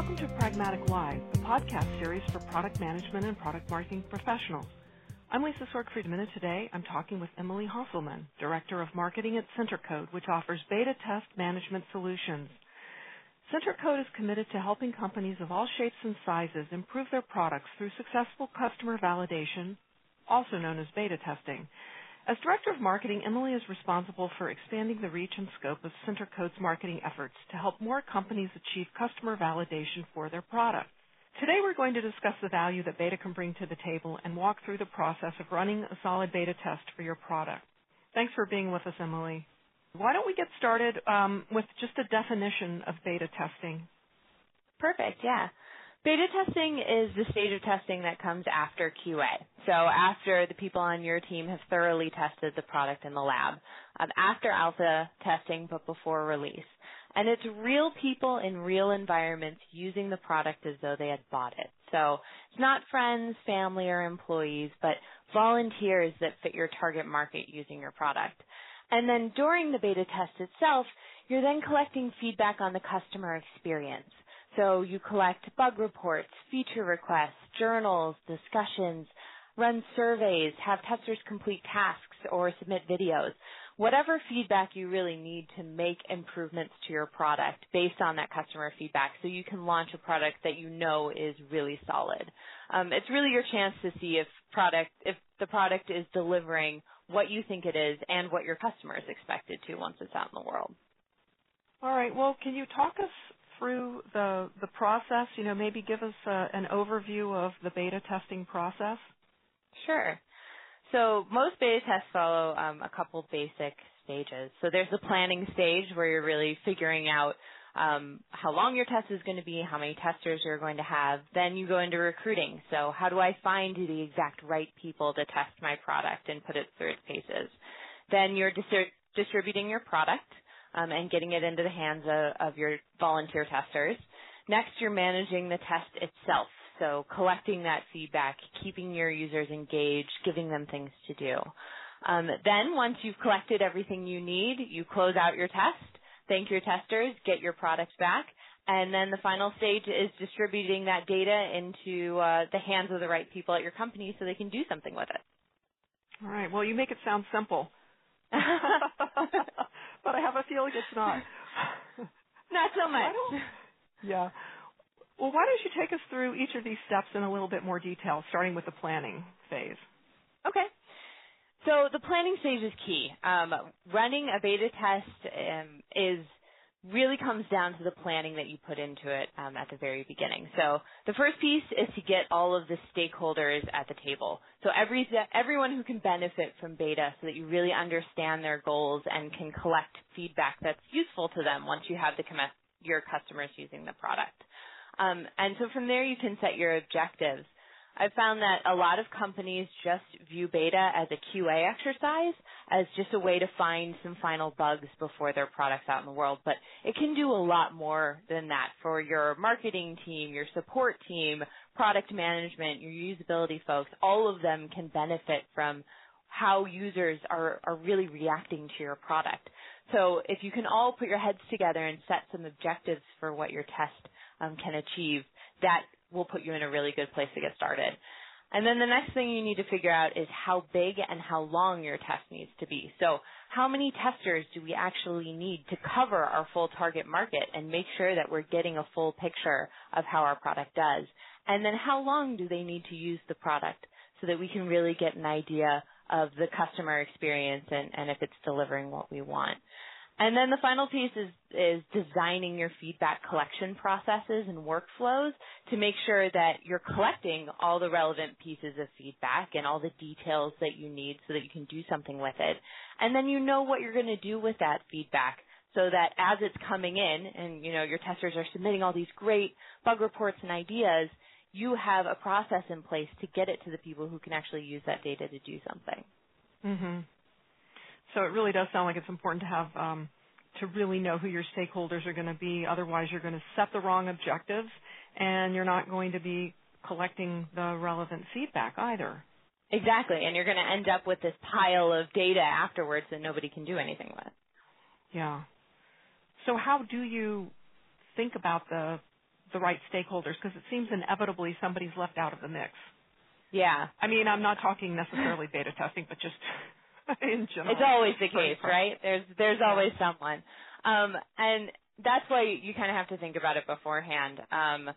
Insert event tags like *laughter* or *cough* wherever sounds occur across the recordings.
Welcome to Pragmatic Live, the podcast series for product management and product marketing professionals. I'm Lisa Sorg and today I'm talking with Emily Hosselman, Director of Marketing at CenterCode, which offers beta test management solutions. CenterCode is committed to helping companies of all shapes and sizes improve their products through successful customer validation, also known as beta testing. As Director of Marketing, Emily is responsible for expanding the reach and scope of CenterCode's marketing efforts to help more companies achieve customer validation for their products. Today we're going to discuss the value that beta can bring to the table and walk through the process of running a solid beta test for your product. Thanks for being with us, Emily. Why don't we get started um, with just a definition of beta testing? Perfect, yeah. Beta testing is the stage of testing that comes after QA. So after the people on your team have thoroughly tested the product in the lab, um, after alpha testing but before release. And it's real people in real environments using the product as though they had bought it. So it's not friends, family, or employees, but volunteers that fit your target market using your product. And then during the beta test itself, you're then collecting feedback on the customer experience. So you collect bug reports, feature requests, journals, discussions, run surveys, have testers complete tasks or submit videos. Whatever feedback you really need to make improvements to your product based on that customer feedback so you can launch a product that you know is really solid. Um, it's really your chance to see if product, if the product is delivering what you think it is and what your customers expect it to once it's out in the world. All right. Well, can you talk us through the process? You know, maybe give us a, an overview of the beta testing process. Sure. So most beta tests follow um, a couple basic stages. So there's the planning stage where you're really figuring out um, how long your test is going to be, how many testers you're going to have. Then you go into recruiting. So how do I find the exact right people to test my product and put it through its paces? Then you're dis- distributing your product um, and getting it into the hands of, of your volunteer testers. Next, you're managing the test itself. So collecting that feedback, keeping your users engaged, giving them things to do. Um, then once you've collected everything you need, you close out your test, thank your testers, get your product back, and then the final stage is distributing that data into uh, the hands of the right people at your company so they can do something with it. All right. Well, you make it sound simple. *laughs* but I have a feeling it's not. *laughs* not so much. Yeah. Well, why don't you take us through each of these steps in a little bit more detail, starting with the planning phase? Okay. So the planning stage is key. Um, running a beta test um, is really comes down to the planning that you put into it um, at the very beginning. So the first piece is to get all of the stakeholders at the table. So every everyone who can benefit from beta, so that you really understand their goals and can collect feedback that's useful to them once you have the your customers using the product. Um, and so from there you can set your objectives. I've found that a lot of companies just view beta as a QA exercise, as just a way to find some final bugs before their product's out in the world. But it can do a lot more than that for your marketing team, your support team, product management, your usability folks. All of them can benefit from how users are, are really reacting to your product. So if you can all put your heads together and set some objectives for what your test um, can achieve, that will put you in a really good place to get started. And then the next thing you need to figure out is how big and how long your test needs to be. So how many testers do we actually need to cover our full target market and make sure that we're getting a full picture of how our product does? And then how long do they need to use the product so that we can really get an idea of the customer experience and, and if it's delivering what we want? And then the final piece is, is designing your feedback collection processes and workflows to make sure that you're collecting all the relevant pieces of feedback and all the details that you need so that you can do something with it. And then you know what you're going to do with that feedback so that as it's coming in and, you know, your testers are submitting all these great bug reports and ideas, you have a process in place to get it to the people who can actually use that data to do something. Mhm. So it really does sound like it's important to have um, to really know who your stakeholders are going to be. Otherwise, you're going to set the wrong objectives, and you're not going to be collecting the relevant feedback either. Exactly, and you're going to end up with this pile of data afterwards that nobody can do anything with. Yeah. So how do you think about the the right stakeholders because it seems inevitably somebody's left out of the mix. Yeah. I mean, I'm not talking necessarily beta testing, but just *laughs* in general. It's always the case, right? There's there's always someone. Um, and that's why you kind of have to think about it beforehand. Um,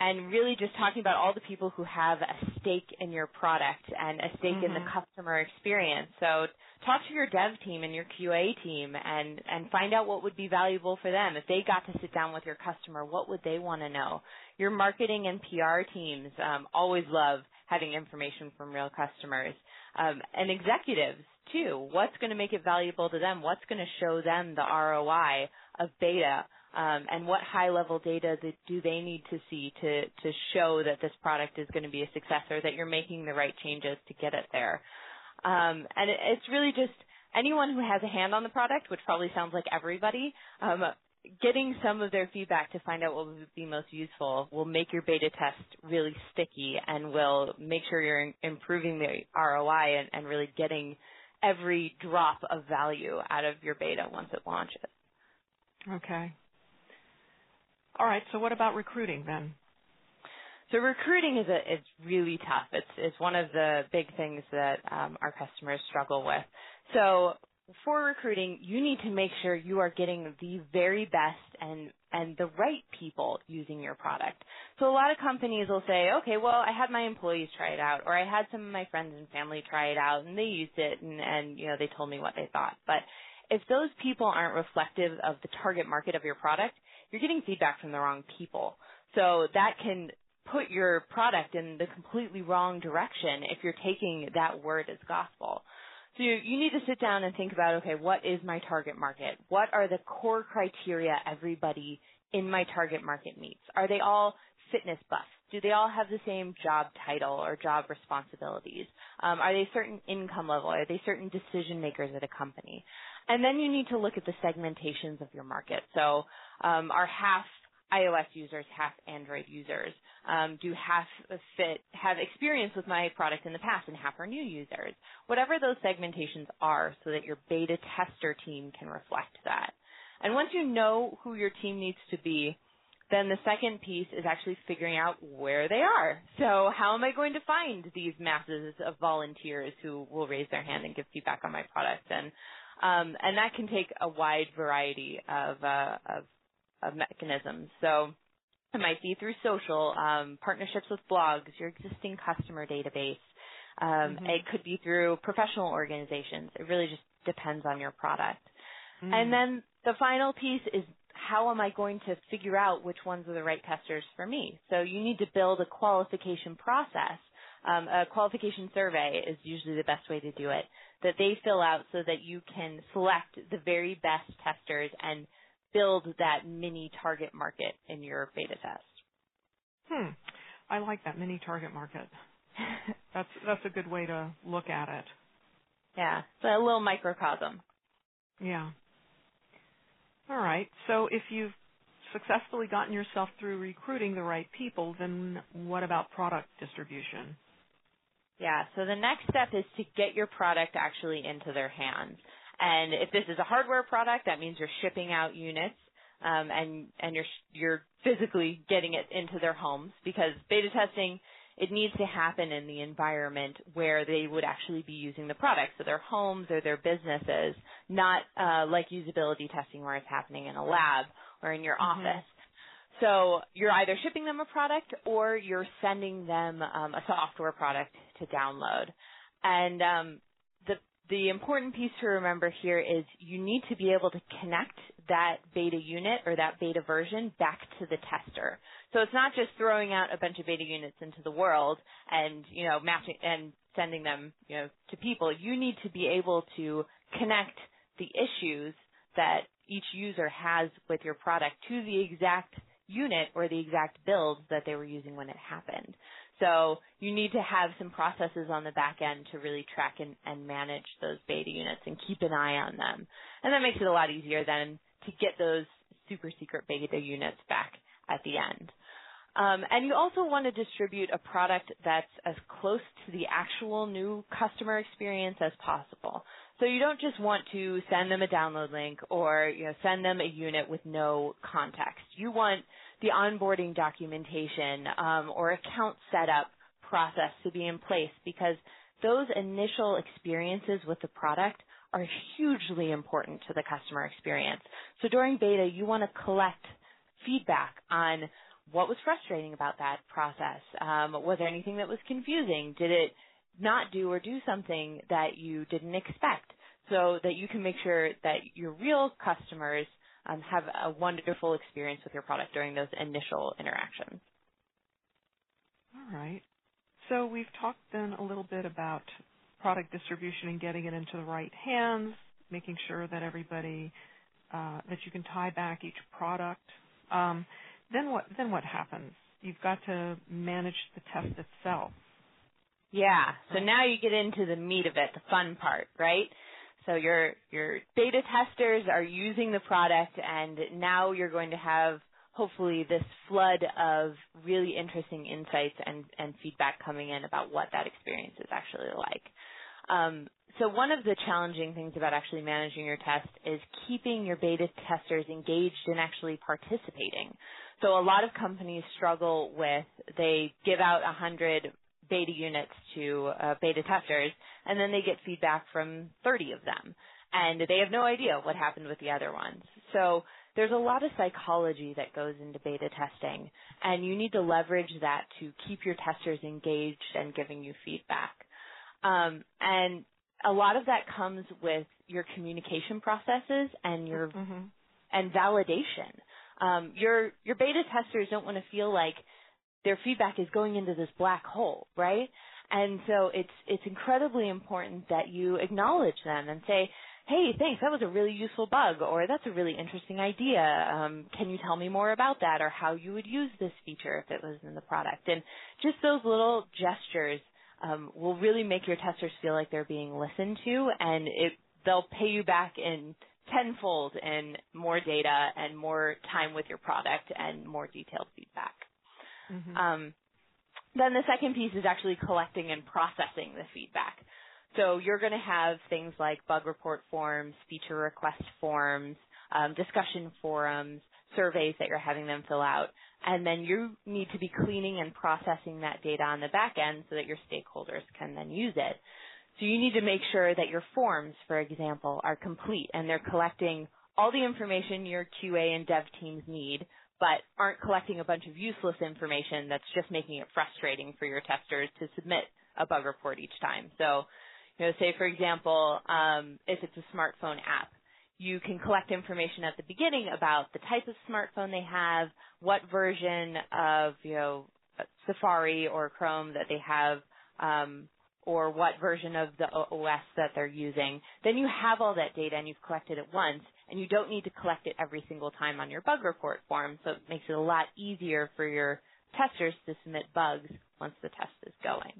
and really just talking about all the people who have a stake in your product and a stake mm-hmm. in the mm-hmm. customer experience. So talk to your dev team and your QA team and, and find out what would be valuable for them. If they got to sit down with your customer, what would they want to know? Your marketing and PR teams um, always love having information from real customers. Um, and executives too. What's going to make it valuable to them? What's going to show them the ROI of beta? Um, and what high level data do they need to see to, to show that this product is going to be a success or that you're making the right changes to get it there? Um, and it, it's really just anyone who has a hand on the product, which probably sounds like everybody, um, getting some of their feedback to find out what would be most useful will make your beta test really sticky and will make sure you're improving the ROI and, and really getting every drop of value out of your beta once it launches. Okay. All right. So what about recruiting then? So recruiting is a, it's really tough. It's it's one of the big things that um, our customers struggle with. So for recruiting, you need to make sure you are getting the very best and and the right people using your product. So a lot of companies will say, okay, well, I had my employees try it out, or I had some of my friends and family try it out, and they used it, and and you know they told me what they thought. But if those people aren't reflective of the target market of your product, you're getting feedback from the wrong people. So that can put your product in the completely wrong direction if you're taking that word as gospel. So you, you need to sit down and think about, okay, what is my target market? What are the core criteria everybody in my target market meets? Are they all fitness buffs? Do they all have the same job title or job responsibilities? Um, are they certain income level? Are they certain decision makers at a company? And then you need to look at the segmentations of your market. So um, are half iOS users, half Android users? Um, do half fit have experience with my product in the past and half are new users? Whatever those segmentations are, so that your beta tester team can reflect that. And once you know who your team needs to be, then the second piece is actually figuring out where they are. So how am I going to find these masses of volunteers who will raise their hand and give feedback on my product? And um, and that can take a wide variety of, uh, of of mechanisms. So it might be through social, um, partnerships with blogs, your existing customer database. Um, mm-hmm. It could be through professional organizations. It really just depends on your product. Mm-hmm. And then the final piece is how am I going to figure out which ones are the right testers for me? So you need to build a qualification process. Um, a qualification survey is usually the best way to do it that they fill out so that you can select the very best testers and build that mini target market in your beta test. Hmm. I like that mini target market. *laughs* that's that's a good way to look at it. Yeah, it's a little microcosm. Yeah. All right. So if you've successfully gotten yourself through recruiting the right people, then what about product distribution? Yeah, so the next step is to get your product actually into their hands. And if this is a hardware product, that means you're shipping out units um, and and you're you're physically getting it into their homes because beta testing it needs to happen in the environment where they would actually be using the product, so their homes or their businesses, not uh, like usability testing where it's happening in a lab or in your mm-hmm. office. So you're either shipping them a product or you're sending them um, a software product to download. And um, the important piece to remember here is you need to be able to connect that beta unit or that beta version back to the tester. So it's not just throwing out a bunch of beta units into the world and, you know, matching and sending them, you know, to people. You need to be able to connect the issues that each user has with your product to the exact unit or the exact build that they were using when it happened. So you need to have some processes on the back end to really track and, and manage those beta units and keep an eye on them. And that makes it a lot easier then to get those super secret beta units back at the end. Um, and you also want to distribute a product that's as close to the actual new customer experience as possible. So you don't just want to send them a download link or you know send them a unit with no context. You want the onboarding documentation um, or account setup process to be in place because those initial experiences with the product are hugely important to the customer experience. So during beta, you want to collect feedback on what was frustrating about that process. Um, was there anything that was confusing? Did it not do or do something that you didn't expect? So that you can make sure that your real customers um, have a wonderful experience with your product during those initial interactions. All right. So we've talked then a little bit about product distribution and getting it into the right hands, making sure that everybody uh, that you can tie back each product. Um, then what? Then what happens? You've got to manage the test itself. Yeah. So now you get into the meat of it, the fun part, right? So your your beta testers are using the product, and now you're going to have hopefully this flood of really interesting insights and, and feedback coming in about what that experience is actually like. Um, so one of the challenging things about actually managing your test is keeping your beta testers engaged and actually participating. So a lot of companies struggle with they give out 100 beta units to uh, beta testers and then they get feedback from 30 of them and they have no idea what happened with the other ones. So there's a lot of psychology that goes into beta testing and you need to leverage that to keep your testers engaged and giving you feedback. Um, and a lot of that comes with your communication processes and your mm-hmm. and validation. Um, your your beta testers don't want to feel like their feedback is going into this black hole, right? And so it's it's incredibly important that you acknowledge them and say, "Hey, thanks. That was a really useful bug," or "That's a really interesting idea. Um, can you tell me more about that, or how you would use this feature if it was in the product?" And just those little gestures um, will really make your testers feel like they're being listened to, and it they'll pay you back in tenfold in more data and more time with your product and more detailed feedback. Mm-hmm. Um, then the second piece is actually collecting and processing the feedback. So you're going to have things like bug report forms, feature request forms, um, discussion forums, surveys that you're having them fill out and then you need to be cleaning and processing that data on the back end so that your stakeholders can then use it. So you need to make sure that your forms, for example, are complete and they're collecting all the information your QA and dev teams need, but aren't collecting a bunch of useless information that's just making it frustrating for your testers to submit a bug report each time. So, you know, say for example, um, if it's a smartphone app, you can collect information at the beginning about the type of smartphone they have, what version of you know Safari or Chrome that they have, um, or what version of the OS that they're using. Then you have all that data and you've collected it once, and you don't need to collect it every single time on your bug report form. So it makes it a lot easier for your testers to submit bugs once the test is going.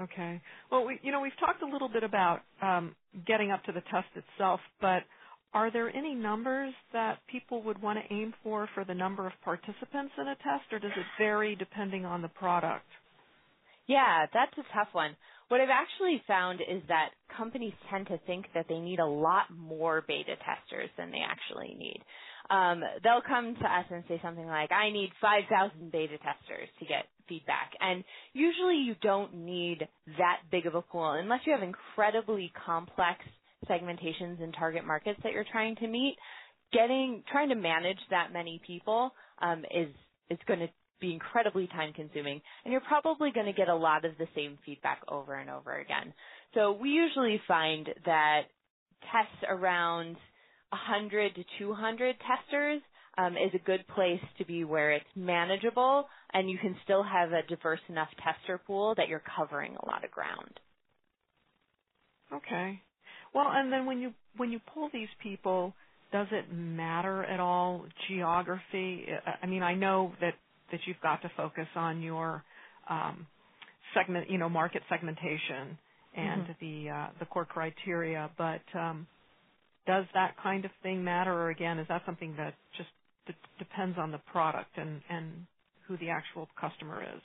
Okay. Well, we, you know, we've talked a little bit about um, getting up to the test itself, but are there any numbers that people would want to aim for for the number of participants in a test, or does it vary depending on the product? Yeah, that's a tough one. What I've actually found is that companies tend to think that they need a lot more beta testers than they actually need. Um, they'll come to us and say something like, I need 5,000 beta testers to get feedback. And usually you don't need that big of a pool unless you have incredibly complex segmentations and target markets that you're trying to meet. Getting, trying to manage that many people um, is, is going to be incredibly time consuming and you're probably going to get a lot of the same feedback over and over again. So we usually find that tests around 100 to 200 testers um, is a good place to be where it's manageable and you can still have a diverse enough tester pool that you're covering a lot of ground. Okay. Well, and then when you when you pull these people, does it matter at all geography? I mean, I know that that you've got to focus on your um, segment, you know, market segmentation and mm-hmm. the uh, the core criteria, but um, does that kind of thing matter, or again, is that something that just d- depends on the product and and who the actual customer is?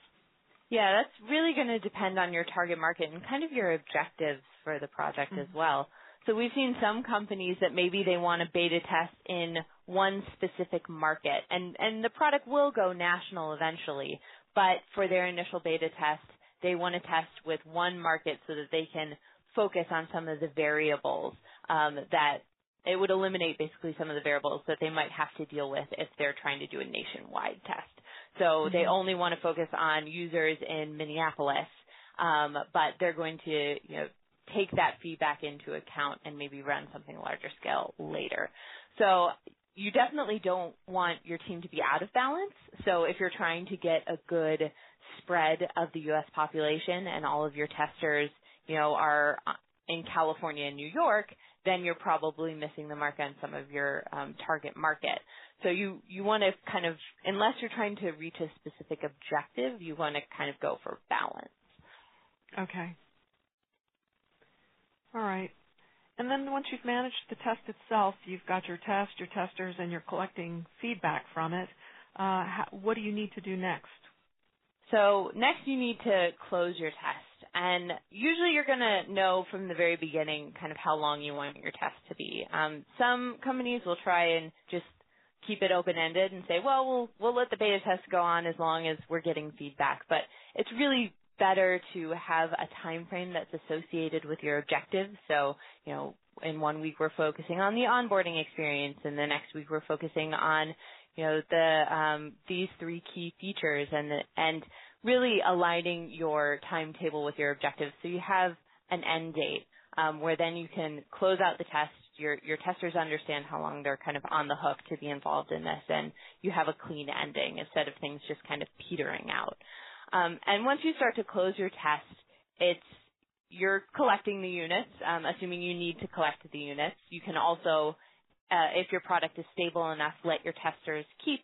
Yeah, that's really going to depend on your target market and kind of your objectives for the project mm-hmm. as well. So we've seen some companies that maybe they want to beta test in one specific market and, and the product will go national eventually, but for their initial beta test, they want to test with one market so that they can focus on some of the variables um, that it would eliminate basically some of the variables that they might have to deal with if they're trying to do a nationwide test. So mm-hmm. they only want to focus on users in Minneapolis, um, but they're going to you know take that feedback into account and maybe run something larger scale later. So you definitely don't want your team to be out of balance. So if you're trying to get a good spread of the U.S. population and all of your testers, you know, are uh, in California and New York, then you're probably missing the mark on some of your um, target market. So you you want to kind of, unless you're trying to reach a specific objective, you want to kind of go for balance. Okay. All right. And then once you've managed the test itself, you've got your test, your testers, and you're collecting feedback from it. Uh, how, what do you need to do next? So next you need to close your test. And usually you're going to know from the very beginning kind of how long you want your test to be. Um, some companies will try and just keep it open-ended and say, well, we'll we'll let the beta test go on as long as we're getting feedback. But it's really better to have a time frame that's associated with your objectives. So, you know, in one week we're focusing on the onboarding experience, and the next week we're focusing on, you know, the um, these three key features, and the, and really aligning your timetable with your objectives. So you have an end date um, where then you can close out the test. Your your testers understand how long they're kind of on the hook to be involved in this, and you have a clean ending instead of things just kind of petering out. Um, and once you start to close your test, it's you're collecting the units, um, assuming you need to collect the units. You can also, uh, if your product is stable enough, let your testers keep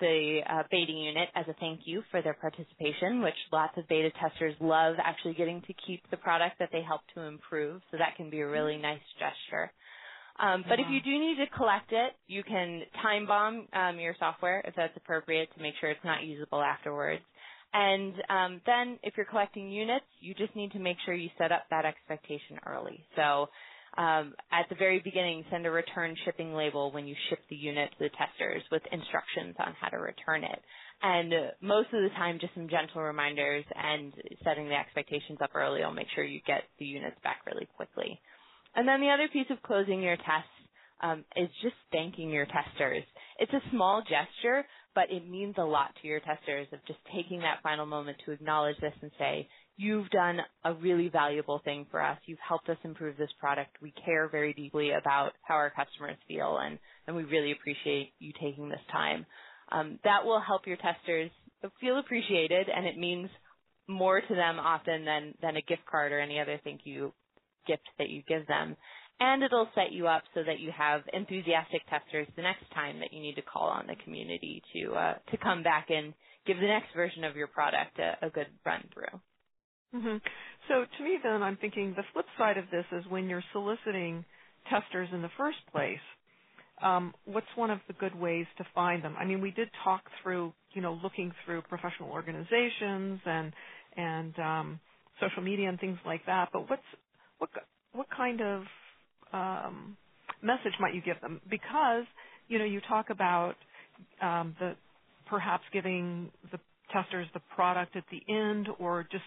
the uh, beta unit as a thank you for their participation, which lots of beta testers love actually getting to keep the product that they help to improve. So that can be a really nice gesture. Um, but if you do need to collect it, you can time bomb um, your software if that's appropriate to make sure it's not usable afterwards. And um, then if you're collecting units, you just need to make sure you set up that expectation early. So um, at the very beginning, send a return shipping label when you ship the unit to the testers with instructions on how to return it. And uh, most of the time, just some gentle reminders and setting the expectations up early will make sure you get the units back really quickly. And then the other piece of closing your tests um, is just thanking your testers. It's a small gesture, but it means a lot to your testers of just taking that final moment to acknowledge this and say, you've done a really valuable thing for us. You've helped us improve this product. We care very deeply about how our customers feel and, and we really appreciate you taking this time. Um, that will help your testers feel appreciated and it means more to them often than, than a gift card or any other thank you gift that you give them and it'll set you up so that you have enthusiastic testers the next time that you need to call on the community to uh, to come back and give the next version of your product a, a good run through. Mm-hmm. So to me, then, I'm thinking the flip side of this is when you're soliciting testers in the first place. Um, what's one of the good ways to find them? I mean, we did talk through, you know, looking through professional organizations and and um, social media and things like that. But what's what what kind of um, message might you give them? Because you know you talk about um, the perhaps giving the testers the product at the end, or just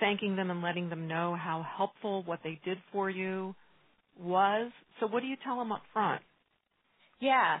thanking them and letting them know how helpful what they did for you was. So what do you tell them up front? Yeah.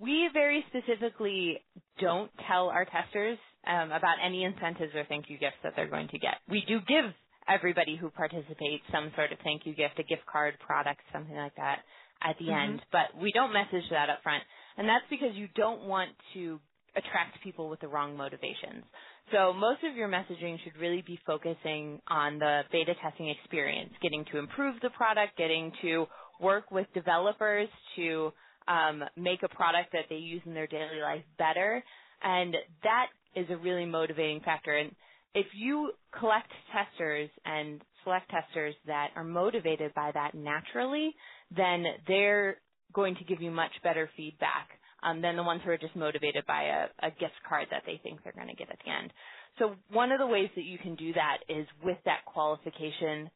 We very specifically don't tell our testers um, about any incentives or thank you gifts that they're going to get. We do give everybody who participates some sort of thank you gift, a gift card, product, something like that at the mm-hmm. end. But we don't message that up front. And that's because you don't want to attract people with the wrong motivations. So most of your messaging should really be focusing on the beta testing experience, getting to improve the product, getting to work with developers to um, make a product that they use in their daily life better. And that is a really motivating factor. And if you collect testers and select testers that are motivated by that naturally, then they're going to give you much better feedback um, than the ones who are just motivated by a, a gift card that they think they're going to get at the end. So one of the ways that you can do that is with that qualification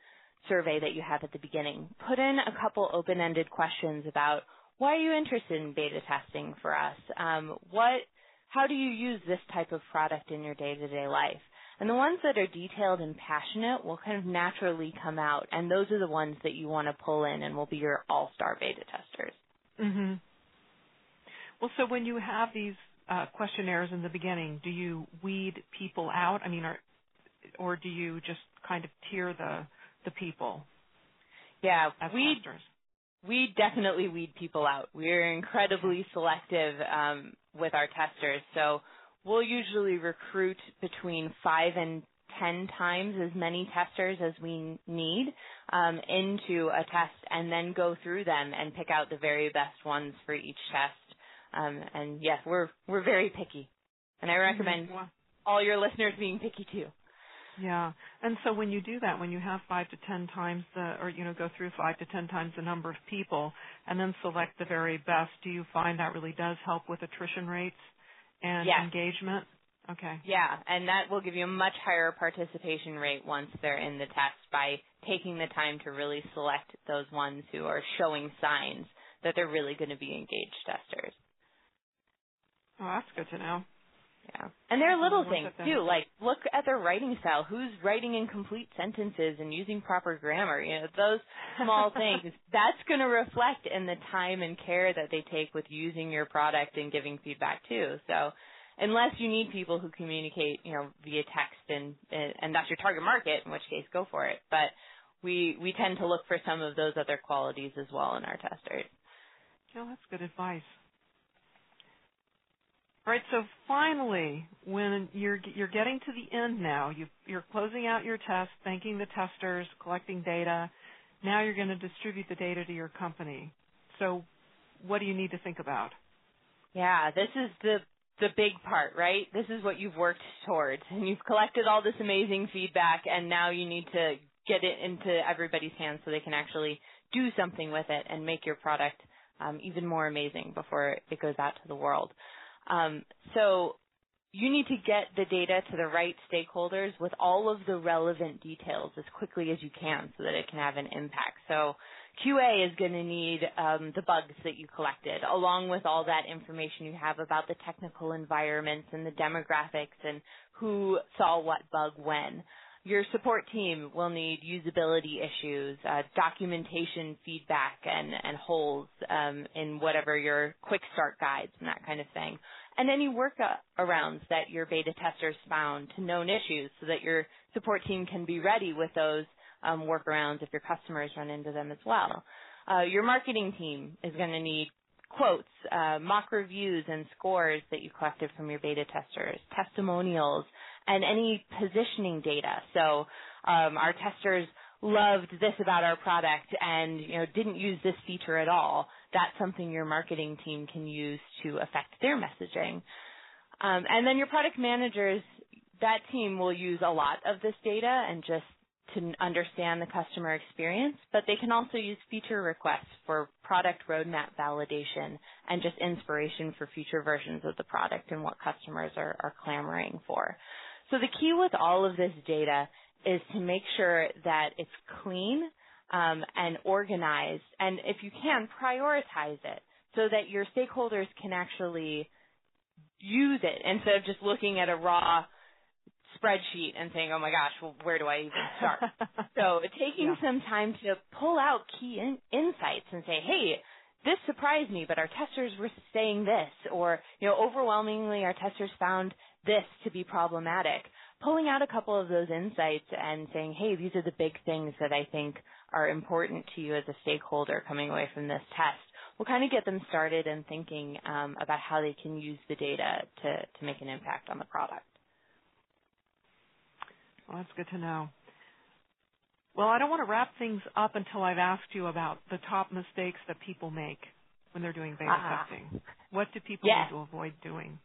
survey that you have at the beginning, put in a couple open-ended questions about why are you interested in beta testing for us? Um, what, how do you use this type of product in your day-to-day life? And the ones that are detailed and passionate will kind of naturally come out, and those are the ones that you want to pull in and will be your all-star beta testers. Mm-hmm. Well, so when you have these uh, questionnaires in the beginning, do you weed people out? I mean, are, or do you just kind of tier the the people? Yeah, we we definitely weed people out. We're incredibly selective um, with our testers, so we'll usually recruit between five and 10 times as many testers as we need um, into a test and then go through them and pick out the very best ones for each test. Um, and yes, we're we're very picky, and I mm-hmm. recommend mm-hmm. all your listeners being picky too. Yeah, and so when you do that, when you have five to ten times the, or you know, go through five to ten times the number of people, and then select the very best, do you find that really does help with attrition rates and yes. engagement? Okay. Yeah, and that will give you a much higher participation rate once they're in the test by taking the time to really select those ones who are showing signs that they're really going to be engaged testers. Oh, that's good to know. Yeah. And there are little things too, like look at their writing style. Who's writing in complete sentences and using proper grammar? You know, those small *laughs* things. That's going to reflect in the time and care that they take with using your product and giving feedback too. So, unless you need people who communicate, you know, via text and and that's your target market, in which case go for it. But we we tend to look for some of those other qualities as well in our testers. Oh, that's good advice. Right, so finally, when you're you're getting to the end now, you you're closing out your test, thanking the testers, collecting data. Now you're going to distribute the data to your company. So, what do you need to think about? Yeah, this is the the big part, right? This is what you've worked towards, and you've collected all this amazing feedback, and now you need to get it into everybody's hands so they can actually do something with it and make your product um, even more amazing before it goes out to the world. Um, so you need to get the data to the right stakeholders with all of the relevant details as quickly as you can so that it can have an impact. So QA is going to need um, the bugs that you collected, along with all that information you have about the technical environments and the demographics and who saw what bug when. Your support team will need usability issues, uh, documentation feedback, and, and holes um, in whatever your quick start guides and that kind of thing. And any workarounds that your beta testers found to known issues so that your support team can be ready with those um, workarounds if your customers run into them as well. Uh, your marketing team is going to need quotes, uh, mock reviews and scores that you collected from your beta testers, testimonials, and any positioning data. So um, our testers loved this about our product and you know didn't use this feature at all. That's something your marketing team can use to affect their messaging. Um, and then your product managers, that team will use a lot of this data and just to understand the customer experience, but they can also use feature requests for product roadmap validation and just inspiration for future versions of the product and what customers are, are clamoring for. So the key with all of this data is to make sure that it's clean um, and organized, and if you can, prioritize it so that your stakeholders can actually use it instead of just looking at a raw spreadsheet and saying, "Oh my gosh, well, where do I even start?" *laughs* so taking yeah. some time to pull out key in- insights and say, "Hey." This surprised me, but our testers were saying this, or you know, overwhelmingly, our testers found this to be problematic. Pulling out a couple of those insights and saying, "Hey, these are the big things that I think are important to you as a stakeholder coming away from this test," will kind of get them started and thinking um, about how they can use the data to to make an impact on the product. Well, that's good to know. Well, I don't want to wrap things up until I've asked you about the top mistakes that people make when they're doing beta uh-huh. testing. What do people yes. need to avoid doing?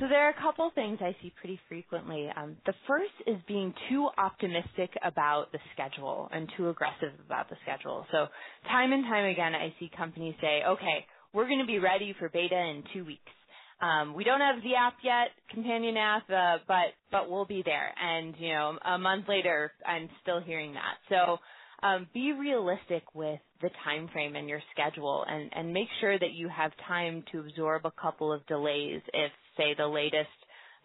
So there are a couple things I see pretty frequently. Um, the first is being too optimistic about the schedule and too aggressive about the schedule. So time and time again, I see companies say, okay, we're going to be ready for beta in two weeks. Um, we don't have the app yet, companion app, uh, but but we'll be there. And you know, a month later, I'm still hearing that. So um, be realistic with the time frame and your schedule and, and make sure that you have time to absorb a couple of delays if, say, the latest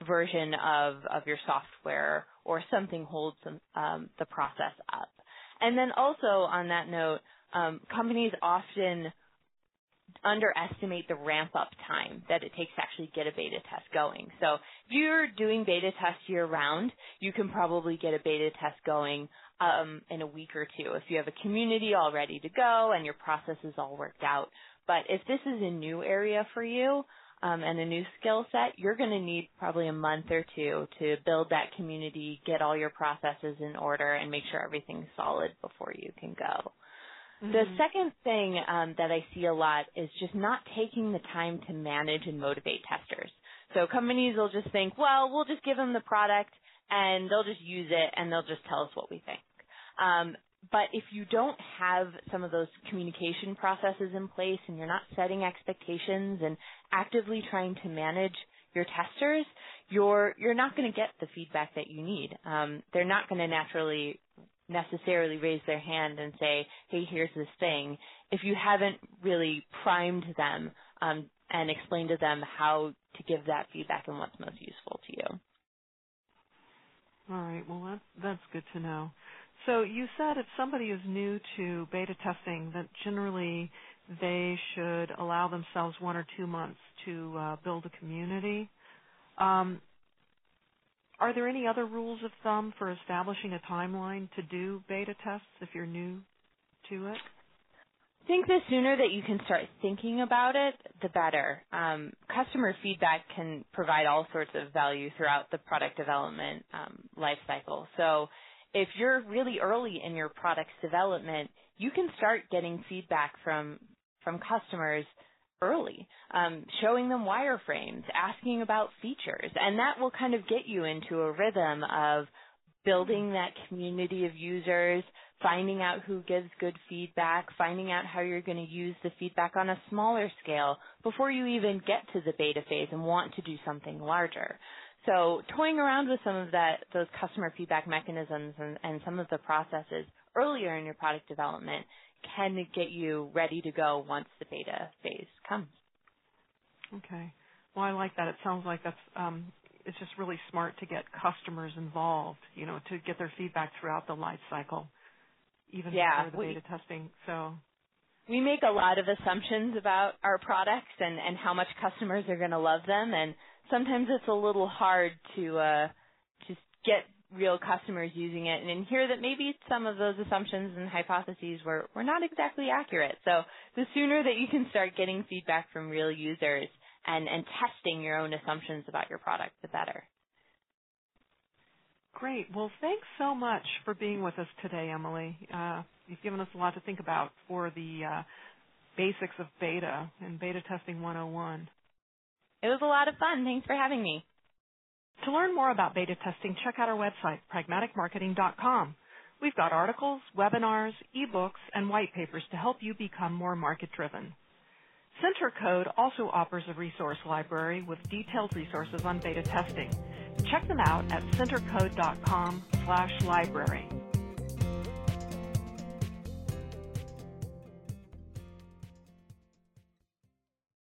version of, of your software or something holds um, the process up. And then also on that note, um, companies often underestimate the ramp up time that it takes to actually get a beta test going. So if you're doing beta tests year round, you can probably get a beta test going um, in a week or two if you have a community all ready to go and your process is all worked out. But if this is a new area for you um, and a new skill set, you're going to need probably a month or two to build that community, get all your processes in order, and make sure everything's solid before you can go. Mm-hmm. The second thing um, that I see a lot is just not taking the time to manage and motivate testers. So companies will just think, well, we'll just give them the product and they'll just use it and they'll just tell us what we think. Um, but if you don't have some of those communication processes in place and you're not setting expectations and actively trying to manage your testers, you're you're not going to get the feedback that you need. Um, they're not going to naturally necessarily raise their hand and say, "Hey, here's this thing," if you haven't really primed them um, and explained to them how to give that feedback and what's most useful to you. All right. Well, that's that's good to know. So you said if somebody is new to beta testing, that generally they should allow themselves one or two months to uh, build a community. Um, are there any other rules of thumb for establishing a timeline to do beta tests if you're new to it? I think the sooner that you can start thinking about it, the better. Um, customer feedback can provide all sorts of value throughout the product development um, life cycle. So if you're really early in your product's development, you can start getting feedback from from customers early, um, showing them wireframes, asking about features, and that will kind of get you into a rhythm of building that community of users, finding out who gives good feedback, finding out how you're going to use the feedback on a smaller scale before you even get to the beta phase and want to do something larger. So toying around with some of that, those customer feedback mechanisms and, and some of the processes earlier in your product development can get you ready to go once the beta phase comes. Okay. Well, I like that. It sounds like that's um, it's just really smart to get customers involved. You know, to get their feedback throughout the life cycle, even yeah, before the beta testing. So we make a lot of assumptions about our products and and how much customers are going to love them, and sometimes it's a little hard to uh, just get real customers using it and hear that maybe some of those assumptions and hypotheses were, were not exactly accurate. So the sooner that you can start getting feedback from real users and, and testing your own assumptions about your product, the better. Great. Well, thanks so much for being with us today, Emily. Uh, you've given us a lot to think about for the uh, basics of beta and beta testing 101. It was a lot of fun. Thanks for having me. To learn more about beta testing, check out our website, pragmaticmarketing.com. We've got articles, webinars, ebooks, and white papers to help you become more market driven. CenterCode also offers a resource library with detailed resources on beta testing. Check them out at centercode.com slash library.